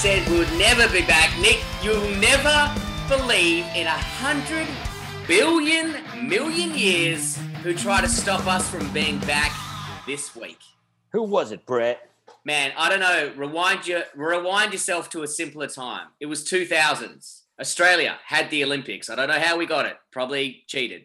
said we would never be back. Nick, you'll never believe in a hundred billion million years who try to stop us from being back this week. Who was it, Brett? Man, I don't know. Rewind your rewind yourself to a simpler time. It was 2000s. Australia had the Olympics. I don't know how we got it. Probably cheated.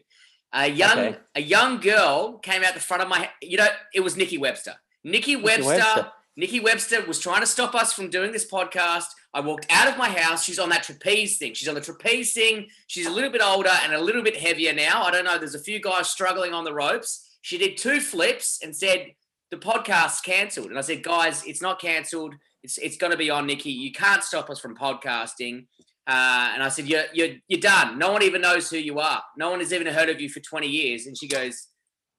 A young Okay. a young girl came out the front of my. You know, it was Nikki Webster. Nikki Webster. Webster. Nikki Webster was trying to stop us from doing this podcast. I walked out of my house. She's on that trapeze thing. She's on the trapeze thing. She's a little bit older and a little bit heavier now. I don't know. There's a few guys struggling on the ropes. She did two flips and said, the podcast's cancelled. And I said, guys, it's not cancelled. It's it's going to be on, Nikki. You can't stop us from podcasting. Uh, and I said, you're, you're, you're done. No one even knows who you are. No one has even heard of you for 20 years. And she goes,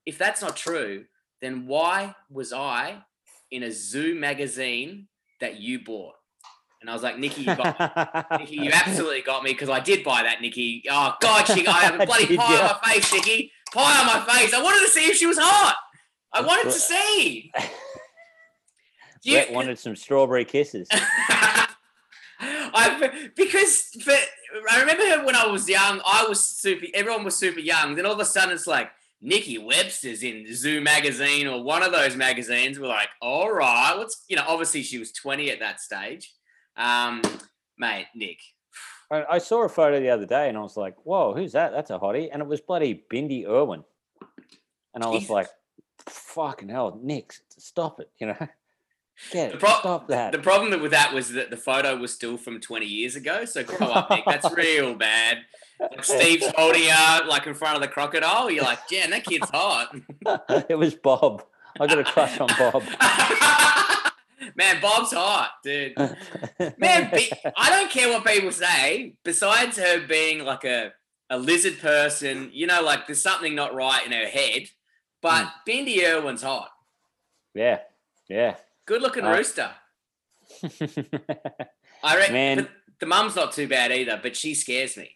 if that's not true, then why was I in a zoo magazine that you bought? And I was like, Nikki, you got me. Nikki, you absolutely got me because I did buy that, Nikki. Oh, God, she I have a bloody pie on my face, Nikki. Pie on my face. I wanted to see if she was hot. I wanted to see. You- Brett wanted some strawberry kisses. I because for, I remember when I was young. I was super. Everyone was super young. Then all of a sudden, it's like Nikki Webster's in Zoo magazine or one of those magazines. We're like, all right, what's you know? Obviously, she was twenty at that stage. Um, mate, Nick. I, I saw a photo the other day and I was like, whoa, who's that? That's a hottie. And it was bloody Bindi Irwin. And I was Jesus. like, fucking hell, Nick, stop it. You know, get The pro- stop that. The problem with that was that the photo was still from 20 years ago. So grow up, Nick. That's real bad. Like Steve's holding you like in front of the crocodile. You're like, Jan, that kid's hot. it was Bob. I got a crush on Bob. Man, Bob's hot, dude. Man, be- I don't care what people say. Besides her being like a, a lizard person, you know, like there's something not right in her head. But hmm. Bindi Irwin's hot. yeah, yeah. Good looking Uh, rooster. I reckon Man. but the mum's not too bad either, but she scares me.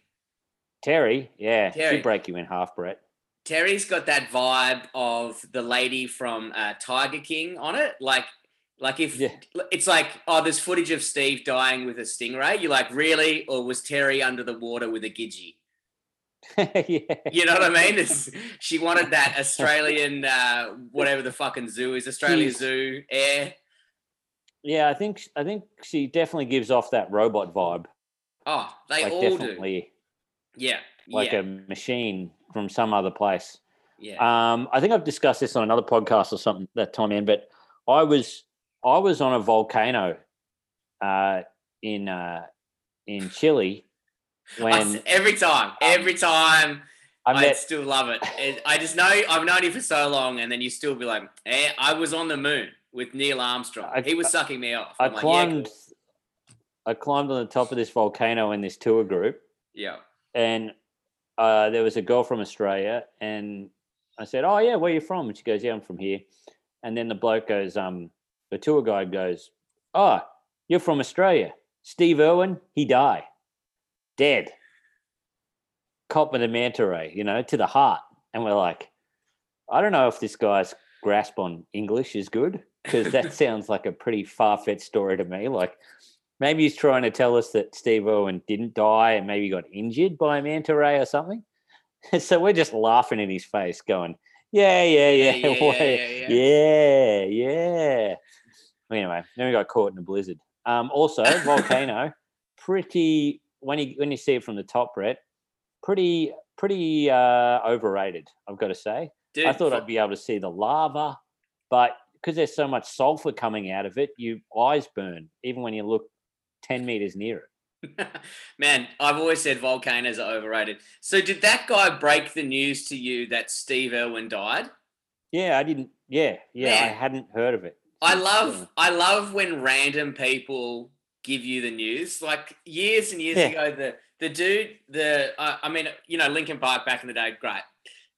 Terry, yeah, Terry. she'd break you in half, Brett. Terry's got that vibe of the lady from uh, Tiger King on it. Like, like if Yeah. it's like, oh, there's footage of Steve dying with a stingray. You're like, really? Or was Terry under the water with a gidgee? yeah. You know what I mean? It's, she wanted that Australian, uh, whatever the fucking zoo is, Australia Zoo air. Yeah, I think I think she definitely gives off that robot vibe. Oh, they like all do. definitely Yeah. like yeah. a machine from some other place. yeah. Um, I think I've discussed this on another podcast or something that time in, but I was I was on a volcano uh, in uh, in Chile when every time, every time, I I, still love it. It- I just know I've known you for so long, and then you still be like, "Eh, I was on the moon with Neil Armstrong. I- he was sucking me off." I I'm like, climbed. I climbed on the top of this volcano in this tour group, Yeah, and uh, there was a girl from Australia, and I said, "Oh yeah, where you from?" And she goes, "Yeah, I'm from here." And then the bloke goes, "Um, the tour guide goes, oh, you're from Australia, Steve Irwin, he died, dead, caught with a manta ray, you know, to the heart." And we're like, "I don't know if this guy's grasp on English is good because that sounds like a pretty far fetched story to me. Like." Maybe he's trying to tell us that Steve Irwin didn't die and maybe got injured by a manta ray or something. so we're just laughing in his face, going, "Yeah, yeah, yeah, Yeah, yeah, yeah, yeah, yeah." Anyway, then we got caught in a blizzard. Um, also, volcano, pretty when you when you see it from the top, Brett, pretty pretty uh, overrated. I've got to say. dude. I thought I'd be able to see the lava, but because there's so much sulfur coming out of it, your eyes burn even when you look ten meters near it. Man, I've always said volcanoes are overrated. So, did that guy break the news to you that Steve Irwin died? Yeah, I didn't. Yeah, yeah, I hadn't heard of it. I love uh, I love when random people give you the news. Like years and years Yeah. ago, the the dude, the I I mean, you know, Linkin Park back in the day, great.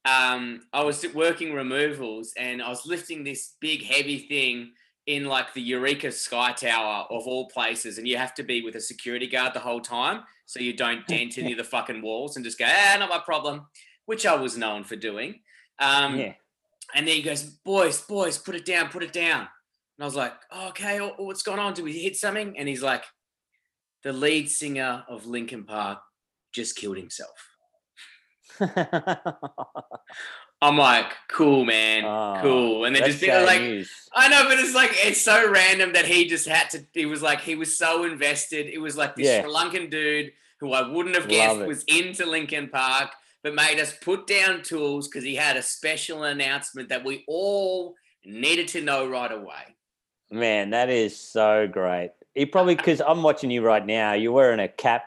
Um, I was working removals and I was lifting this big heavy thing in like the Eureka Sky Tower of all places, and you have to be with a security guard the whole time so you don't dent any of the fucking walls and just go, ah, not my problem, which I was known for doing. Um, yeah, and then he goes, boys, boys, put it down, put it down. And I was like, oh, okay, what's going on? Did we hit something? And he's like, the lead singer of Linkin Park just killed himself. I'm like, cool, man, Oh, cool. And that's just sad like, news. I know, but it's like it's so random that he just had to. He was like he was so invested. It was like this Yeah. Sri Lankan dude who I wouldn't have guessed was into Linkin Park, but made us put down tools because he had a special announcement that we all needed to know right away. Man, that is so great. He probably because I'm watching you right now. You're wearing a cap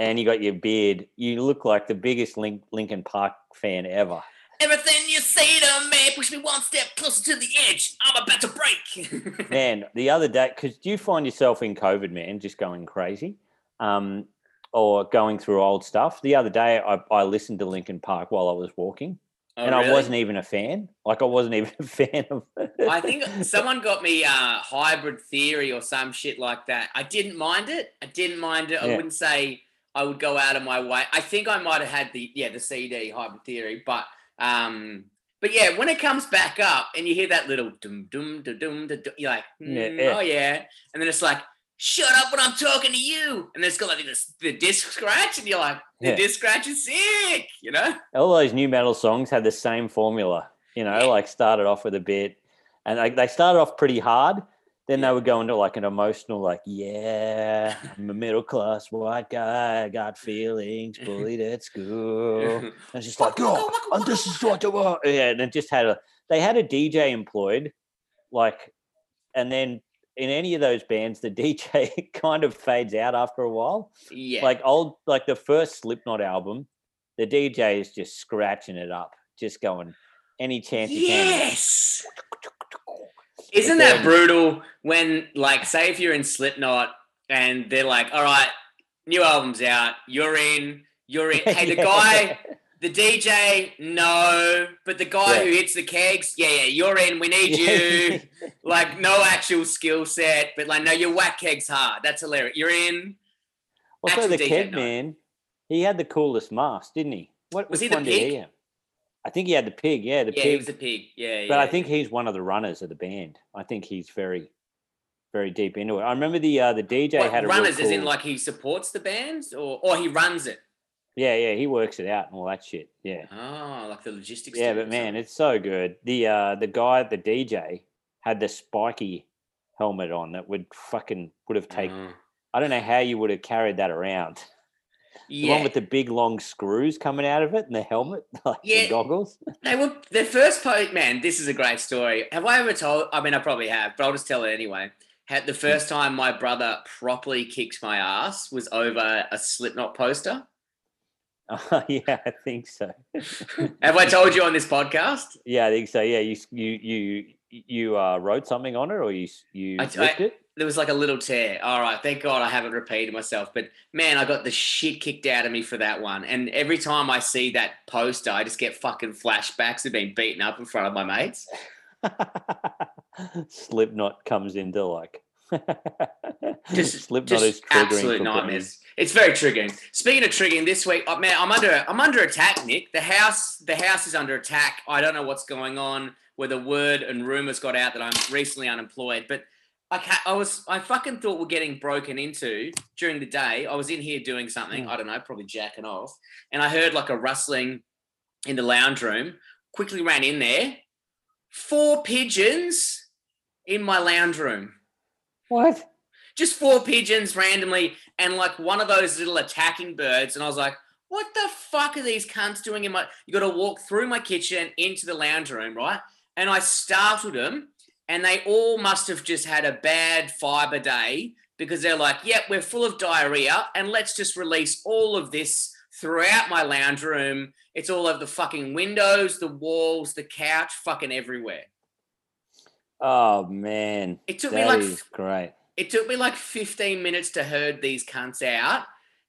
and you got your beard. You look like the biggest Link, Linkin Park fan ever. Everything you say to me pushes me one step closer to the edge. I'm about to break. Man, the other day, because do you find yourself in COVID, man, just going crazy, um, or going through old stuff? The other day, I, I listened to Linkin Park while I was walking, Oh, and I wasn't even a fan. Like I wasn't even a fan of. I think someone got me uh, hybrid theory or some shit like that. I didn't mind it. I didn't mind it. I Yeah. wouldn't say I would go out of my way. I think I might have had the yeah the CD hybrid theory, but um, but yeah, when it comes back up and you hear that little dum dum dum dum, you're like, "Mm, yeah. oh yeah, and then it's like. Shut up when I'm talking to you, and then it's got like this the disc scratch, and you're like, the Yeah. disc scratch is sick, you know? all those nu metal songs had the same formula, you know, Yeah. like started off with a bit, and like they started off pretty hard. Then they would go into like an emotional, like, yeah, I'm a middle class white guy, I got feelings, bullied at school. And it's just like, oh, and this is what I want. Yeah, and it just had a they had a DJ employed, like, and then in any of those bands, the DJ kind of fades out after a while. yeah, Like old, like the first Slipknot album, the DJ is just scratching it up, just going any chance he can. Yes. Isn't that brutal when, like, say if you're in Slipknot and they're like, all right, new album's out, you're in, you're in. Hey, the guy, the DJ, no, but the guy Yeah. who hits the kegs, yeah, yeah, you're in, we need you. like, no actual skill set, but like, no, your whack kegs hard. That's hilarious. You're in. Also, actual the DJ, keg no. man, he had the coolest mask, didn't he? What Was he the one pig? I think he had the pig. Yeah, the Yeah, he pig. was a pig. Yeah, but I yeah. think he's one of the runners of the band. I think he's very, very deep into it. I remember the uh, the DJ What, had a runners, real as in like he supports the bands, or or he runs it. yeah, yeah, he works it out and all that shit. Yeah, Oh, like the logistics. yeah, but man, it's so good. The uh, the guy, the DJ, had the spiky helmet on that would fucking would have taken. Oh. I don't know how you would have carried that around. The one with the big long screws coming out of it and the helmet, like Yeah. the goggles. They were the first post. Man, this is a great story. Have I ever told? I mean, I probably have, but I'll just tell it anyway. Had the hmm. first time my brother properly kicked my ass was over a Slipknot poster. Oh, yeah, I think so. Have I told you on this podcast? Yeah, I think so. Yeah, you you you you uh, wrote something on it, or you you I- ripped it. There was like a little tear. All right, thank God I haven't repeated myself. But man, I got the shit kicked out of me for that one. And every time I see that poster, I just get fucking flashbacks of being beaten up in front of my mates. Slipknot comes into like. just Slipknot just is triggering. absolute nightmares. It's very triggering. Speaking of triggering, this week, oh, man, I'm under I'm under attack, Nick. The house the house is under attack. I don't know what's going on. Whether word and rumors got out that I'm recently unemployed, but I ca- I was I fucking thought we're getting broken into during the day. I was in here doing something. Mm. I don't know, probably jacking off, and I heard like a rustling in the lounge room. Quickly ran in there. Four pigeons in my lounge room What? just four pigeons randomly and like one of those little attacking birds and i was like what the fuck are these cunts doing in my you got to walk through my kitchen into the lounge room right and i startled them and they all must have just had a bad fiber day because they're like yep we're full of diarrhea and let's just release all of this throughout my lounge room it's all over the fucking windows the walls the couch fucking everywhere Oh man, it took me like is great. it took me like 15 minutes to herd these cunts out.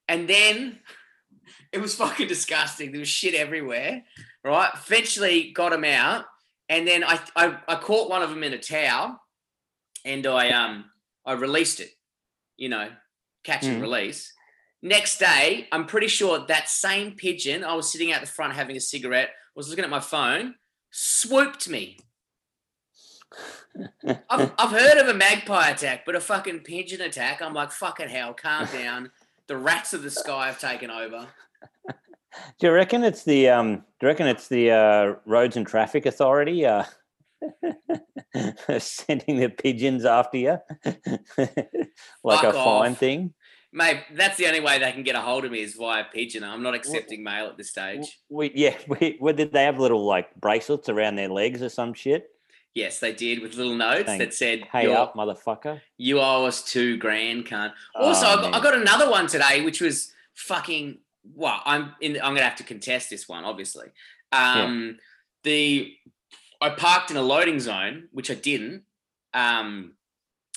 And then it was fucking disgusting. There was shit everywhere. Right. Eventually got them out. And then I, I, I caught one of them in a towel and I um I released it, you know, catch and Mhm. release. Next day, I'm pretty sure that same pigeon, I was sitting out the front having a cigarette, was looking at my phone, swooped me. I've, I've heard of a magpie attack, but a fucking pigeon attack, I'm like, fucking hell, calm down. The rats of the sky have taken over. Do you reckon it's the um? Do you reckon it's the uh, roads and traffic authority uh, sending the pigeons after you, like Fuck a fine thing? Mate, that's the only way they can get a hold of me is via pigeon. I'm not accepting mail at this stage. We yeah. We, what did they have little like bracelets around their legs or some shit? Yes, they did with little notes Saying, that said, Hey "You're- up, motherfucker! You owe us two grand, cunt. Also, I, Oh, got, I got another one today, which was fucking. Well, I'm in. I'm gonna have to contest this one, obviously. Um, the I parked in a loading zone, which I didn't, um,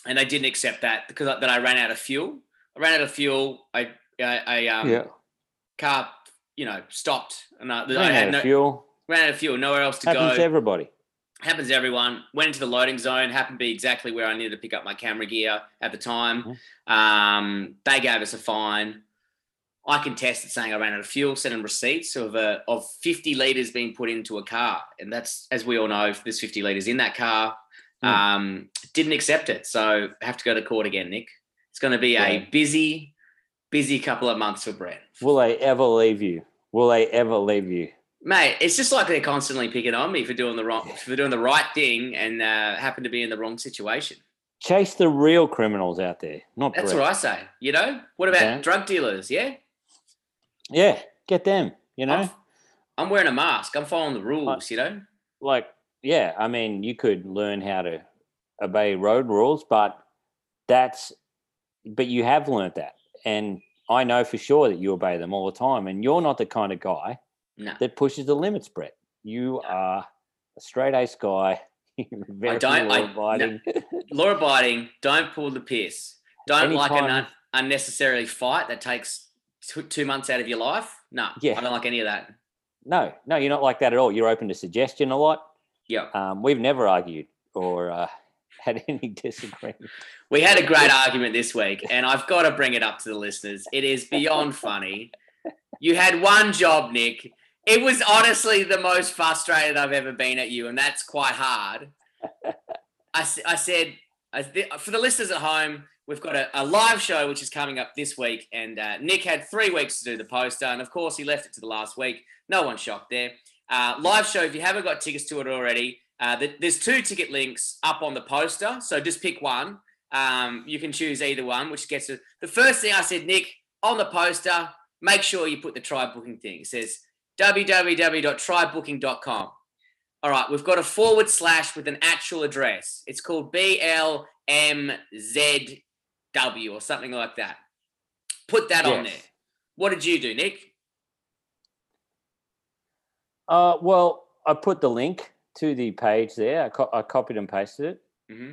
and they didn't accept that because I, that I ran out of fuel. I ran out of fuel. I I, I um, car, you know, stopped, and I, I Ran had out no, of fuel. ran out of fuel, nowhere else to Happens go to everybody. happens to everyone. Went into the loading zone, happened to be exactly where I needed to pick up my camera gear at the time. Um, they gave us a fine. I contested saying I ran out of fuel, sent them receipts of a, of 50 litres being put into a car. And that's, as we all know, there's 50 litres in that car. Mm. Um, didn't accept it. So have to go to court again, Nick. It's going to be a busy, busy couple of months for Brett. Will they ever leave you? Will they ever leave you? Mate, it's just like they're constantly picking on me for doing the wrong, for doing the right thing, and uh, happen to be in the wrong situation. Chase the real criminals out there, not That's Brett. what I say. You know, what about Yeah. drug dealers? Yeah, Yeah, get them. You know, I'm, I'm wearing a mask. I'm following the rules. You know, like yeah. I mean, you could learn how to obey road rules, but that's but you have learnt that, and I know for sure that you obey them all the time. And you're not the kind of guy no. that pushes the limits, Brett. You are a straight ace guy. Very don't- I- law-abiding. Law abiding. Don't pull the piss. Don't like an un- unnecessarily fight that takes two, months out of your life. No, Yeah. I don't like any of that. No, no, you're not like that at all. You're open to suggestion a lot. Yeah, Um, we've never argued or uh, had any disagreement. we had a great argument this week, and I've got to bring it up to the listeners. It is beyond funny. You had one job, Nick. It was honestly the most frustrated I've ever been at you, and that's quite hard. I said, I for the listeners at home, we've got a, a live show which is coming up this week, and uh, Nick had three weeks to do the poster, and of course he left it to the last week. No one shocked there. Uh, live show. If you haven't got tickets to it already, uh, th- there's two ticket links up on the poster, so just pick one. Um, you can choose either one, which gets the first thing I said, Nick, on the poster. Make sure you put the try booking thing. It says www.trybooking.com. All right, we've got a forward slash with an actual address. It's called BLMZW or something like that. Put that on there. What did you do, Nick? Uh, well, I put the link to the page there. I, co- I copied and pasted it, hmm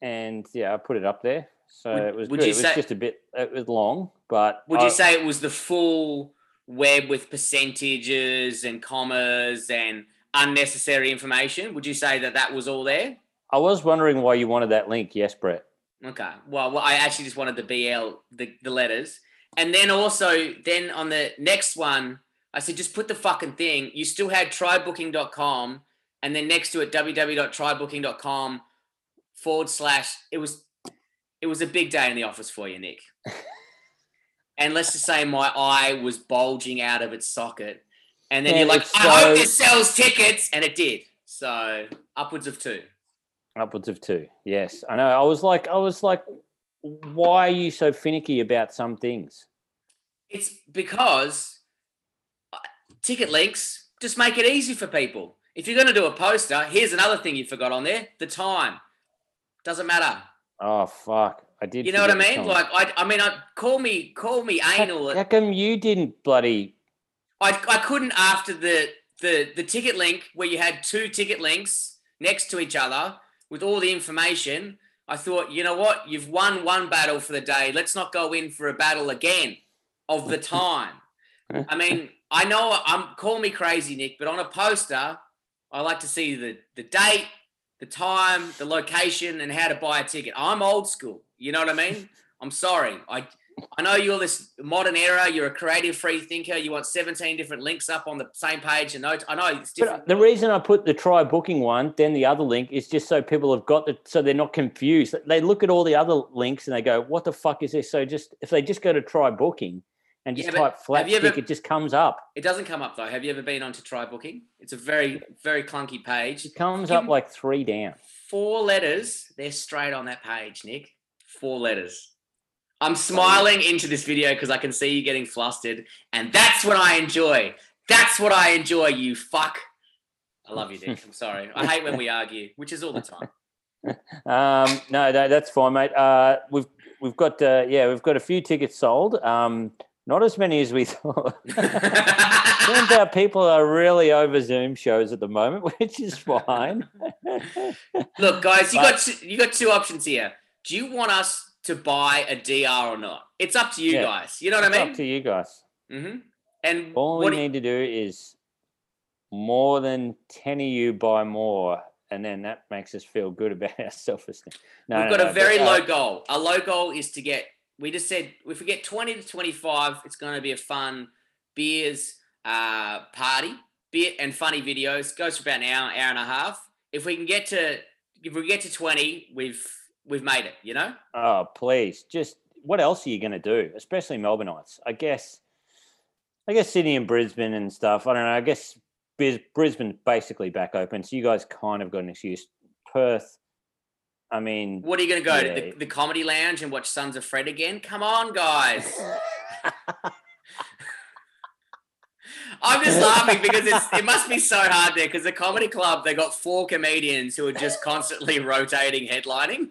and yeah, I put it up there. So Would- it was would good. you It was say- just a bit. It was long, but Would I- you say it was the full web with percentages and commas and unnecessary information? Would you say that that was all there? I was wondering why you wanted that link. Yes, Brett. Okay. Well, well I actually just wanted the BL, the, the letters. And then also, then on the next one, I said, just put the fucking thing. You still had trybooking.com and then next to it, www.trybooking.com forward slash. It was, it was a big day in the office for you, Nick. and let's just say my eye was bulging out of its socket. And then Man, you're like, I hope this sells tickets. And it did. So upwards of two. Upwards of two. Yes, I know. I was like, I was like, why are you so finicky about some things? It's because uh, ticket links just make it easy for people. If you're going to do a poster, here's another thing you forgot on there: the time. Doesn't matter. Oh fuck! I did. You know what I mean? Like, I, I mean, I call me, call me anal. how, how come you didn't bloody? I, I couldn't after the the the ticket link where you had two ticket links next to each other with all the information. I thought, you know what? You've won one battle for the day. Let's not go in for a battle again of the time. I mean, I know I'm call me crazy, Nick, but on a poster, I like to see the the date, the time, the location, and how to buy a ticket. I'm old school. You know what I mean? I'm sorry. I I know you're this modern era. You're a creative free thinker. You want 17 different links up on the same page and notes. I know it's different. But the reason I put the try booking one, then the other link, is just so people have got it, so they're not confused. They look at all the other links and they go, "What the fuck is this?" So just if they just go to try booking and just Yeah, type flat stick, ever- it just comes up. It doesn't come up though. Have you ever been on to try booking? It's a very, very clunky page. It comes Give up like three down. Four letters. They're straight on that page, Nick. Four letters. I'm smiling into this video because I can see you getting flustered, and that's what I enjoy. That's what I enjoy. You fuck. I love you, Dick. I'm sorry. I hate when we argue, which is all the time. Um, no, no, that's fine, mate. Uh, we've we've got uh, yeah, we've got a few tickets sold. Um, not as many as we thought. Turns out people are really over Zoom shows at the moment, which is fine. Look, guys, you But- got two, you got two options here. Do you want us to buy a DR or not? It's up to you Yeah. guys. You know what It's I mean? up to you guys. hmm And All we need to do is more than ten of you buy more, and then that makes us feel good about our self-esteem. No, we've no, got no, a very but, uh, low goal. Our low goal is to get. We just said if we get twenty to twenty-five, it's going to be a fun beers uh, party, beer and funny videos. Goes for about an hour, hour and a half. If we can get to if we get to twenty, we've we've made it. You know. Oh, please. Just what else are you going to do? Especially Melbourneites. I guess. I guess Sydney and Brisbane and stuff. I don't know. I guess Brisbane's basically back open, so you guys kind of got an excuse. Perth. I mean, What are you going to go Yeah. to the, the comedy lounge and watch Sons of Fred again? Come on, guys. I'm just laughing because it's it must be so hard there because the comedy club they got four comedians who are just constantly rotating headlining.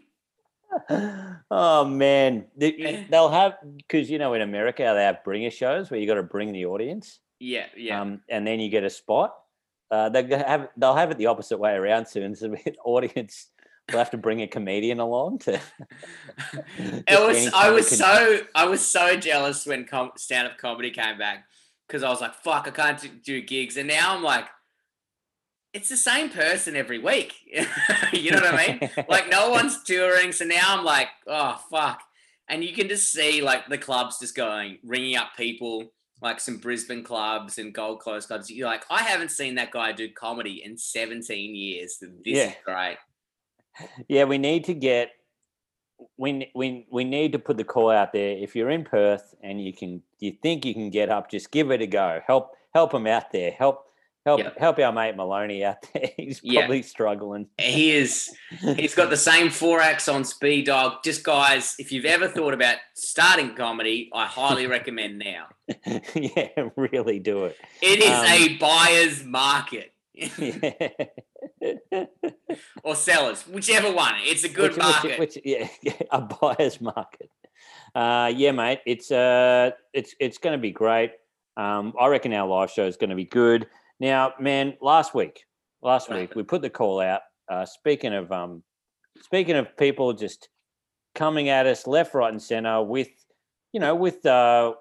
oh man, they'll have because you know in America they have bringer shows where you got to bring the audience, Yeah, yeah. um, and then you get a spot. Uh, they have they'll have it the opposite way around soon. So the audience will have to bring a comedian along to. it was I was so I was so jealous when com- stand up comedy came back because I was like, fuck, I can't do gigs, and now I'm like, it's the same person every week. you know what I mean? like no one's touring, so now I'm like, oh fuck. And you can just see like the clubs just going, ringing up people, like some Brisbane clubs and Gold Coast clubs. You're like, I haven't seen that guy do comedy in 17 years. This Yeah. is great. yeah, we need to get. We, we, we need to put the call out there. If you're in Perth and you can, you think you can get up, just give it a go. Help help them out there. Help help Yep. help our mate Maloney out there. He's probably struggling. He is. He's got the same four acts on speed dog. Just guys, if you've ever thought about starting comedy, I highly recommend now. yeah, really do it. It is Um, a buyer's market. Yeah. or sellers, whichever one. It's a good Which- which- market. Which, yeah, yeah, a buyer's market. Uh, yeah, mate. It's uh, it's it's going to be great. Um, I reckon our live show is going to be good. Now, man, last week, last week we put the call out. Uh, speaking of um, speaking of people just coming at us left, right, and center with, you know, with uh,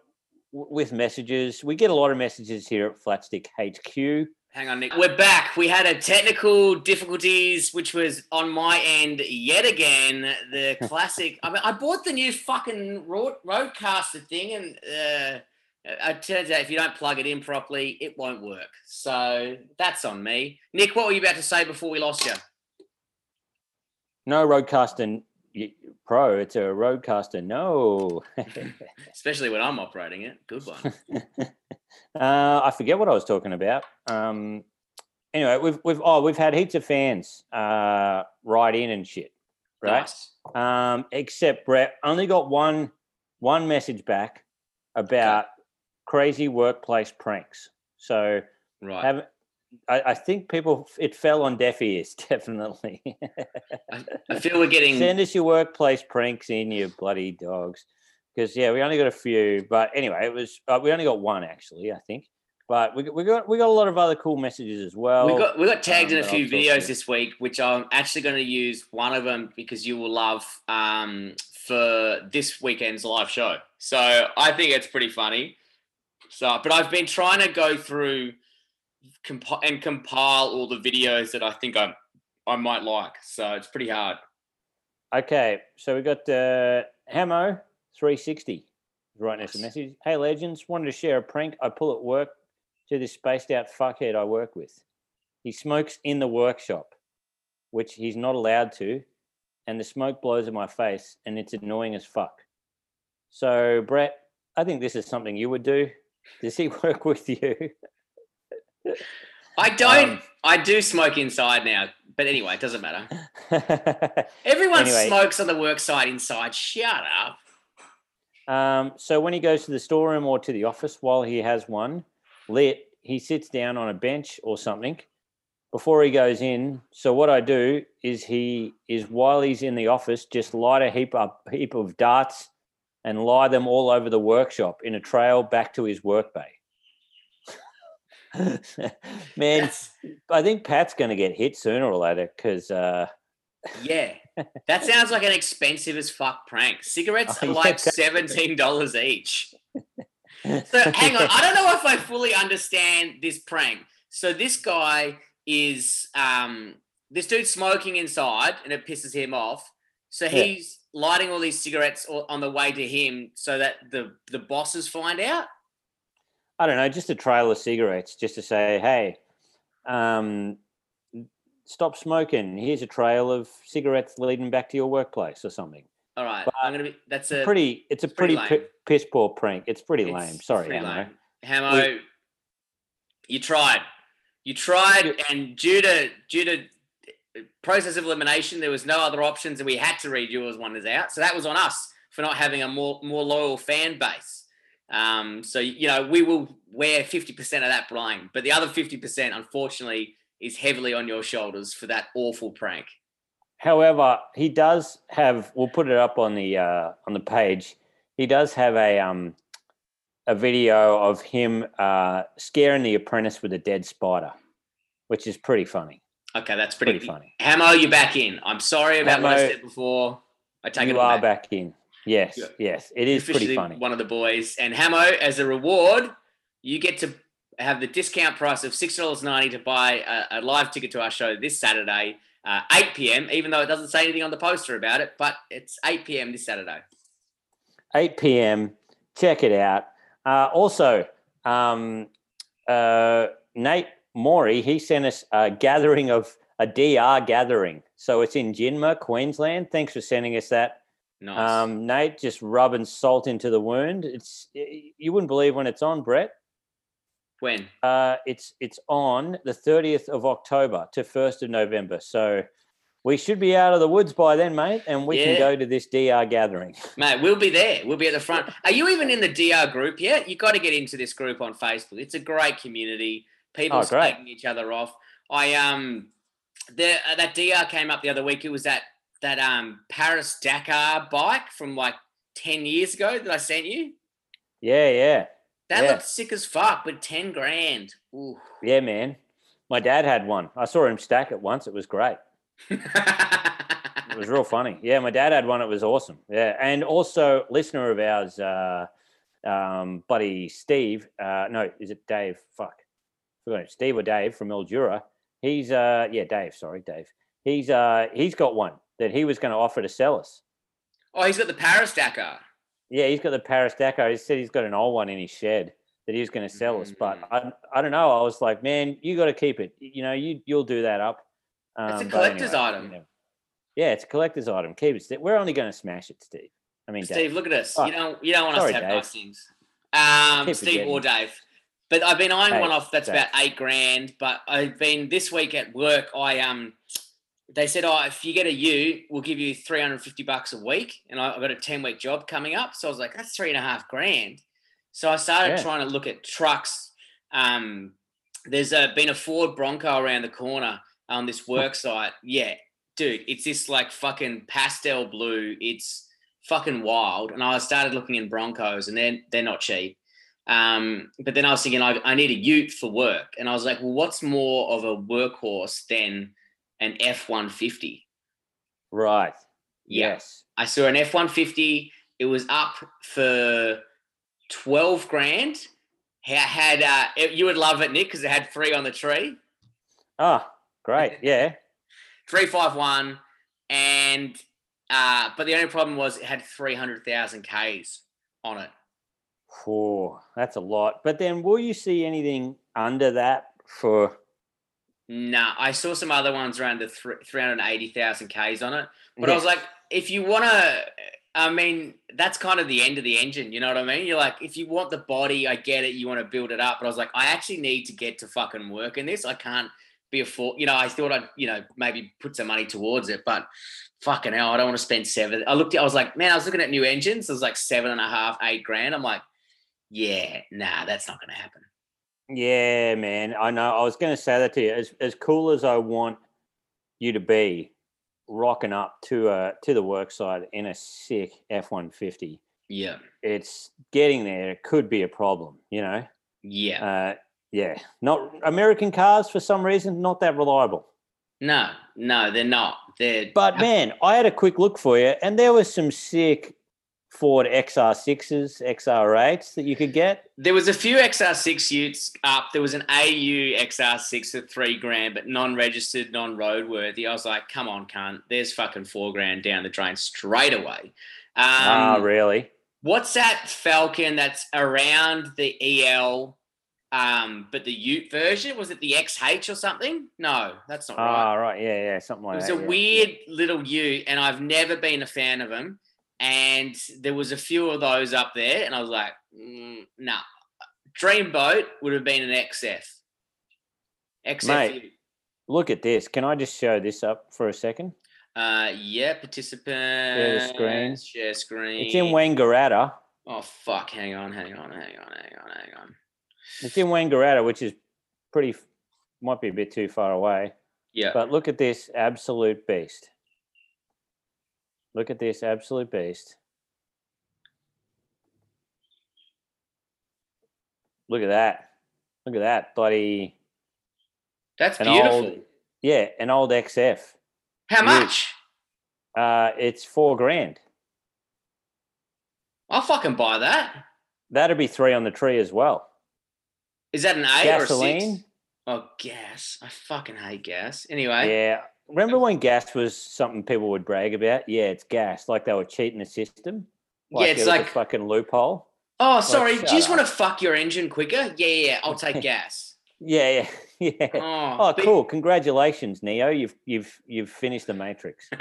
with messages. We get a lot of messages here at Flatstick HQ. Hang on, Nick. We're back. We had a technical difficulties, which was on my end yet again. The classic. I mean, I bought the new fucking road, RodeCaster thing, and uh, it turns out if you don't plug it in properly, it won't work. So that's on me. Nick, what were you about to say before we lost you? No RodeCaster Pro. It's a RodeCaster. No. Especially when I'm operating it. Good one. uh, I forget what I was talking about. Um, anyway, we've we've oh we've had heaps of fans uh, write in and shit, right? Nice. Um, except Brett only got one one message back about crazy workplace pranks. So Right. have I, I think people it fell on deaf ears definitely. I feel we're getting. Send us your workplace pranks in, you bloody dogs. Because yeah, we only got a few, but anyway, it was uh, we only got one actually, I think. But we, got- we got we got a lot of other cool messages as well. we got we got tagged in a um, few that I'll talk videos this week, which I'm actually going to use one of them because you will love um, for this weekend's live show. So I think it's pretty funny. So, but I've been trying to go through compi- and compile all the videos that I think I I might like. So it's pretty hard. okay, so we got uh, Hamo 360. Writing us a Nice. message. Hey, legends, wanted to share a prank I pull at work to this spaced out fuckhead I work with. He smokes in the workshop, which he's not allowed to, and the smoke blows in my face, and it's annoying as fuck. So, Brett, I think this is something you would do. Does he work with you? I don't. Um, I do smoke inside now, but anyway, it doesn't matter. Everyone Anyway. smokes on the work site inside. Shut up. Um, so when he goes to the storeroom or to the office while he has one lit, he sits down on a bench or something before he goes in. So what I do is he is while he's in the office, just light a heap up heap of darts and lie them all over the workshop in a trail back to his work bay. Man, I think Pat's going to get hit sooner or later because uh, yeah, that sounds like an expensive as fuck prank. Cigarettes Oh, are yeah, like seventeen dollars each. So hang on, I don't know if I fully understand this prank. So this guy is um this dude's smoking inside and it pisses him off. So he's lighting all these cigarettes on the way to him so that the the bosses find out. I don't know, just a trail of cigarettes, just to say, hey, um, stop smoking. Here's a trail of cigarettes leading back to your workplace or something. All right, But I'm gonna be. That's a pretty, it's a pretty pretty, lame. piss poor prank. It's pretty it's- lame. Sorry, pretty Hamo. lame. Hamo, you tried. You tried, and due to due to process of elimination, there was no other options, and we had to read yours one is out. So that was on us for not having a more more loyal fan base. Um, so you know we will wear fifty percent of that blame, but the other fifty percent, unfortunately, is heavily on your shoulders for that awful prank. However, he does have. We'll put it up on the uh, on the page. He does have a um a video of him uh, scaring the apprentice with a dead spider, which is pretty funny. Okay, that's pretty, Pretty funny. Hamo, you're back in. I'm sorry about what I said before. I take it you are back. in. Yes, yes, it is pretty funny. One of the boys. And Hamo, as a reward, you get to have the discount price of six dollars ninety to buy a, a live ticket to our show this Saturday, uh, eight p.m. Even though it doesn't say anything on the poster about it, but it's eight p.m. this Saturday. 8 p.m. Check it out. Uh, also, um, uh, Nate Maury, he sent us a gathering of a DR gathering. So it's in Jimna, Queensland. Thanks for sending us that. Nice. Um, Nate, just rubbing salt into the wound. It's you wouldn't believe when it's on, Brett. when? Uh, it's it's on the 30th of October to 1st of November. So we should be out of the woods by then, mate, and we Yeah. can go to this DR gathering. Mate, we'll be there. We'll be at the front. Are you even in the DR group yet? You've got to get into this group on Facebook. It's a great community. People Oh, slagging each other off. I um, the uh, that DR came up the other week. It was that that um Paris Dakar bike from like ten years ago that I sent you. Yeah, yeah. That Yeah. looked sick as fuck, but ten grand. Ooh. Yeah, man. My dad had one. I saw him stack it once. It was great. It was real funny. Yeah, my dad had one. It was awesome. Yeah, and also listener of ours, uh, um, buddy Steve. Uh, no, is it Dave? Fuck, forgot. Steve or Dave from Eldura. He's uh, yeah, Dave. Sorry, Dave. He's uh, he's got one that he was going to offer to sell us. oh, he's got the Paris Dakar. Yeah, he's got the Paris Dakar. He said he's got an old one in his shed that he was going to sell us, but I, I don't know. I was like, man, you got to keep it. You know, you you'll do that up. It's a Um, collector's anyway, item. you know. Yeah, it's a collector's item. Keep it. We're only going to smash it, Steve. I mean, Dave. Steve, look at us. Oh, you don't you don't want sorry, us to have Dave. nice things. Um, Steve or. Dave. But I've been eyeing one off that's about eight grand. But I've been this week at work. I um, they said, oh, if you get a U, we'll give you three hundred fifty bucks a week. And I- I've got a ten week job coming up, so I was like, that's three and a half grand. So I started Yeah. trying to look at trucks. Um, there's a, been a Ford Bronco around the corner on this work site. Yeah, dude, it's this like fucking pastel blue. It's fucking wild. And I started looking in Broncos, and they're they're not cheap. Um, but then I was thinking, I, I need a Ute for work, and I was like, well, what's more of a workhorse than an F one fifty? Right. Yeah, Yes. I saw an F one fifty. It was up for twelve grand. Ha- Had uh, it- you would love it, Nick, because it had three on the tree. Ah, great. Yeah. three five one, and uh, but the only problem was it had three hundred thousand k's on it. Oh, that's a lot. But then, will you see anything under that for? Nah, I saw some other ones around the thr 380,000 Ks on it. But I was like, if you want to, I mean, that's kind of the end of the engine. You know what I mean? You're like, if you want the body, I get it. You want to build it up. But I was like, I actually need to get to fucking work in this. I can't be a fool. You know, I thought I'd, you know, maybe put some money towards it. But fucking hell, I don't want to spend seven. I looked, I was like, man, I was looking at new engines. It was like seven and a half, eight grand. I'm like, yeah, nah, that's not going to happen. Yeah, man. I know. I was going to say that to you. As as cool as I want you to be, rocking up to uh to the work site in a sick F one fifty, Yeah. it's getting there. It could be a problem. You know. Yeah. Uh, yeah. Not American cars for some reason not that reliable. No, no, they're not. They're But man, I had a quick look for you, and there was some sick Ford XR6s, XR8s that you could get. There was a few XR6 utes up. There was an AU XR6 for three grand, but non-registered, non-roadworthy. I was like, come on, cunt. There's fucking four grand down the drain straight away. Um, ah, really? What's that Falcon that's around the EL, um, but the Ute version? Was it the XH or something? No, that's not right. Ah, right. Yeah, yeah, something like that. It was that. a yeah. weird little Ute, and I've never been a fan of them. And there was a few of those up there, and I was like, mm, nah. Dreamboat would have been an XF. XF. Mate. Look at this. Can I just show this up for a second? Uh, yeah, participant. Share screen. Share screen. It's in Wangaratta. Oh fuck! Hang on, hang on, hang on, hang on, hang on. It's in Wangaratta, which is pretty, might be a bit too far away. Yeah. But look at this absolute beast. Look at this absolute beast. Look at that. Look at that. Bloody, That's an beautiful. old- yeah, an old XF. How much? Uh, it's four grand. I'll fucking buy that. That'd be three on the tree as well. Is that an eight or a six? Gasoline. Oh, gas. I fucking hate gas. Anyway. Yeah. Remember when gas was something people would brag about? Yeah, it's gas. Like they were cheating the system. Yeah, it's it was a like- fucking loophole. Oh, sorry. Do you just up. want to fuck your engine quicker? Yeah, yeah. yeah, I'll take gas. Yeah, yeah, yeah. Oh, Oh, but- cool! Congratulations, Neo. You've you've you've finished the Matrix.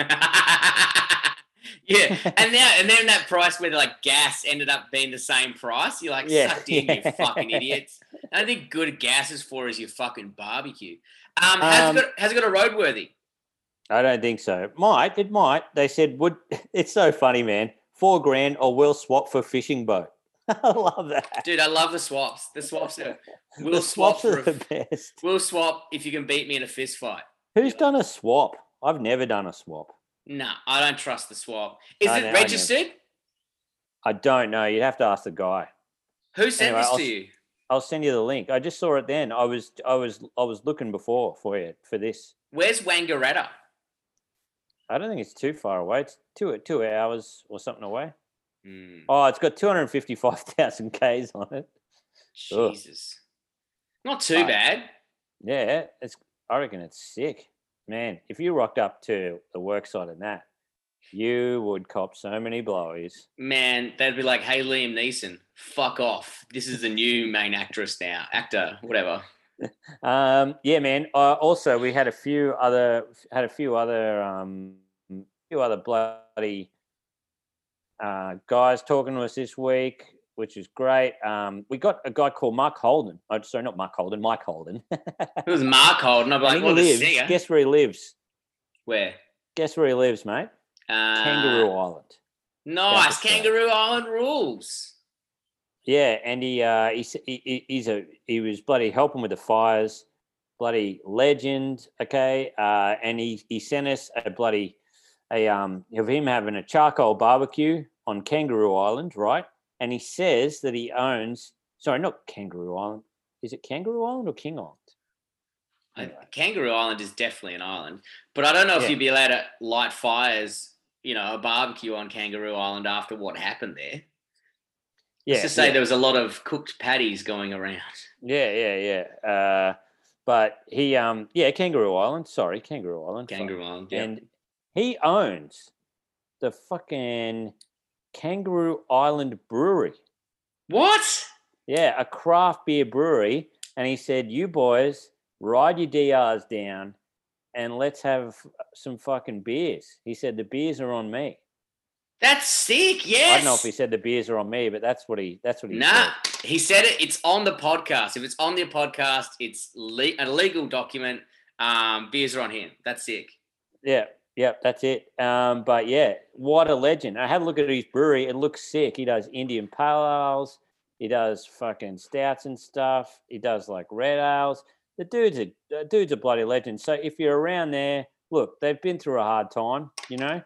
yeah, and now and then that price where like gas ended up being the same price. You're like Yeah, sucked in, yeah. you fucking idiots. I don't think good gas is for is your fucking barbecue. Um, has, Um, it got, has it got a roadworthy? I don't think so. Might it might? They said would. It's so funny, man. Four grand, or we'll swap for fishing boat. I love that. Dude, I love the swaps. The swaps are we'll the swap swaps for are a, the best. we'll swap if you can beat me in a fist fight. Who's done a swap? I've never done a swap. No, I don't trust the swap. Is it registered? I don't know. You'd have to ask the guy. Who sent Anyway, this I'll to you? I'll send you the link. I just saw it then. I was I was I was looking before for you for this. Where's Wangaratta? I don't think it's too far away. It's two two hours or something away. Hmm, Oh, it's got two hundred fifty five thousand k's on it. Ugh. Jesus. Not too bad. Yeah, it's. I reckon it's sick, man. If you rocked up to the work site in that, you would cop so many blowies. Man, they'd be like, hey, Liam Neeson, fuck off. This is the new main actress now, actor, whatever. Um, yeah, man. Uh, also, we had a few other had a few other um, few other bloody uh, guys talking to us this week, which is great. Um, we got a guy called Mark Holden. Oh, sorry, not Mark Holden. Mike Holden. It was Mark Holden. And like, he well, lives. Guess where he lives? Where? Guess where he lives, mate? Uh, Kangaroo Island. Nice. Kangaroo Island rules. Yeah, and he uh, he, he- he's a he was bloody helping with the fires, bloody legend. Okay, uh, and he he sent us a bloody a um of him having a charcoal barbecue on Kangaroo Island, right? And he says that he owns sorry, not Kangaroo Island. Is it Kangaroo Island or King Island? I- Kangaroo Island is definitely an island, but I don't know if Yeah. you'd be allowed to light fires, you know, a barbecue on Kangaroo Island after what happened there. Yeah, Let's say yeah. there was a lot of cooked patties going around. Yeah, yeah, yeah. Uh, but he, um, yeah, Kangaroo Island. Sorry, Kangaroo Island. Kangaroo Island. Yeah. and he owns the fucking Kangaroo Island Brewery. What? Yeah, a craft beer brewery, and he said, "You boys ride your DRs down, and let's have some fucking beers." He said, "The beers are on me." That's sick. Yes. I don't know if he said the beers are on me, but that's what he that's what he Nah, said. he said it. It's on the podcast. If it's on the podcast, it's le- a legal document. Um, beers are on him. That's sick. Yeah, yeah, that's it. Um, but yeah, what a legend! I had a look at his brewery. It looks sick. He does Indian pale ales. He does fucking stouts and stuff. He does like red ales. The dude's a the dude's a bloody legend. So if you're around there, look, they've been through a hard time. You know,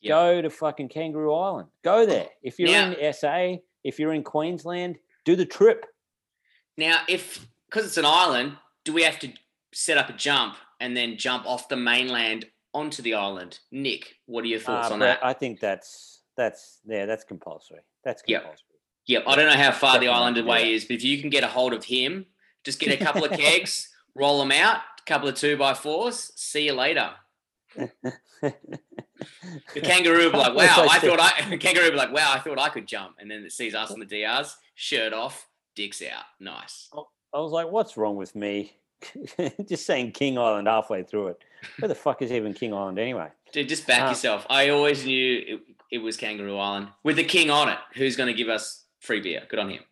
Yeah. go to fucking Kangaroo Island. Go there. If you're Now- in SA, if you're in Queensland, do the trip. Now, if because it's an island, do we have to set up a jump and then jump off the mainland onto the island? Nick, what are your thoughts Uh, on that? I think that's that's yeah, that's compulsory. That's Yep. compulsory. Yep, I don't know how far the island away yeah. is, but if you can get a hold of him, just get a couple of kegs, roll them out, a couple of two by fours. See you later. The kangaroo be like, "Wow, I thought I." The kangaroo be like, "Wow, I thought I could jump," and then it sees us on the DRs, shirt off, dicks out. Nice. I was like, what's wrong with me? Just saying King Island halfway through it. Where the fuck is even King Island anyway? Dude, just back Uh, yourself. I always knew it, it was Kangaroo Island with the king on it. Who's going to give us free beer? Good on him.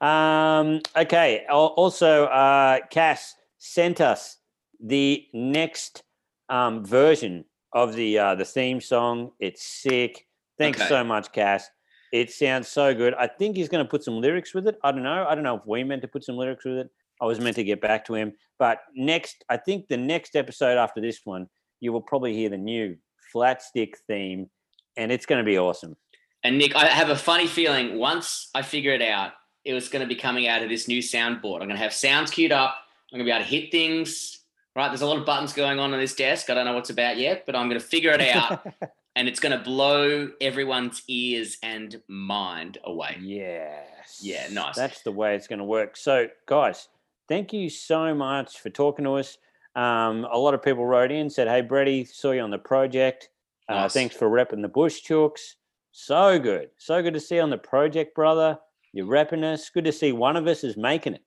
um, okay. Also, uh, Cass sent us the next um, version of the uh, the theme song. It's sick. Thanks Okay. so much, Cass. It sounds so good. I think he's going to put some lyrics with it. I don't know. I don't know if we meant to put some lyrics with it. I was meant to get back to him. But next, I think the next episode after this one, you will probably hear the new flat stick theme, and it's going to be awesome. And Nick, I have a funny feeling once I figure it out, it was going to be coming out of this new soundboard. I'm going to have sounds queued up. I'm going to be able to hit things. Right, there's a lot of buttons going on on this desk. I don't know what's about yet, but I'm going to figure it out, and it's going to blow everyone's ears and mind away. Yes. Yeah, nice. That's the way it's going to work. So, guys, thank you so much for talking to us. Um, a lot of people wrote in, said, Hey, Brady, saw you on the project. Uh, Nice. Thanks for repping the Bush Chooks. So good. So good to see you on the project, brother. You're repping us. Good to see one of us is making it,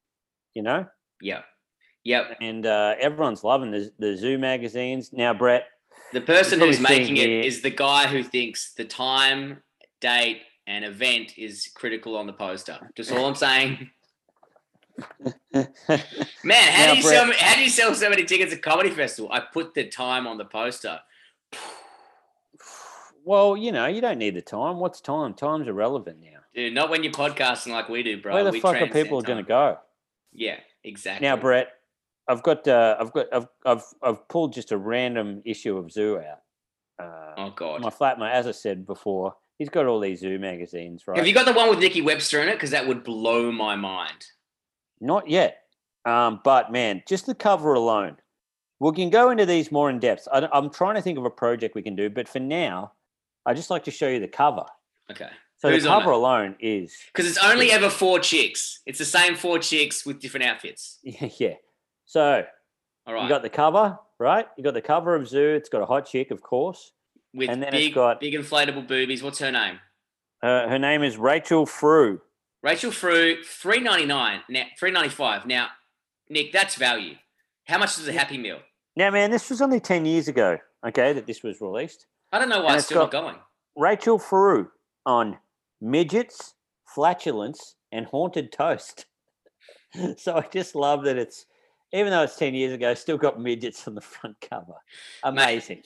you know? Yep, yep. And uh, everyone's loving the, the Zoo magazines. Now, Brett, The person who's making it here- is the guy who thinks the time, date, and event is critical on the poster. Just all I'm saying. Man, how Now, do you sell? Brett- How do you sell so many tickets at comedy festival? I put the time on the poster. well, you know, you don't need the time. What's time? Time's irrelevant now. Dude, not when you're podcasting like we do, bro. Where the We fuck are people going to go? Yeah, exactly. Now, Brett, I've got, uh, I've got, I've, I've, I've pulled just a random issue of Zoo out. Uh, Oh god. my flatmate, as I said before, he's got all these Zoo magazines, right? Have you got the one with Nikki Webster in it? Because that would blow my mind. Not yet, um, but man, just the cover alone. We can go into these more in depth. I, am trying to think of a project we can do, but for now, I just like to show you the cover. Okay. So Who's the cover alone is, Because it's only ever four chicks. It's the same four chicks with different outfits. yeah. So All right. you got the cover, right? You got the cover of Zoo. It's got a hot chick, of course. with and then it's big, got- big inflatable boobies. What's her name? Uh, her name is Rachel Frew. Rachel Frew, three ninety nine now, three ninety five. Now, Nick, that's value. How much is a Happy Meal? Now, man, this was only 10 years ago, okay, that this was released. I don't know why And it's it's still going. Rachel Frew on midgets, flatulence, and haunted toast. so I just love that it's, even though it's 10 years ago, still got midgets on the front cover. Amazing.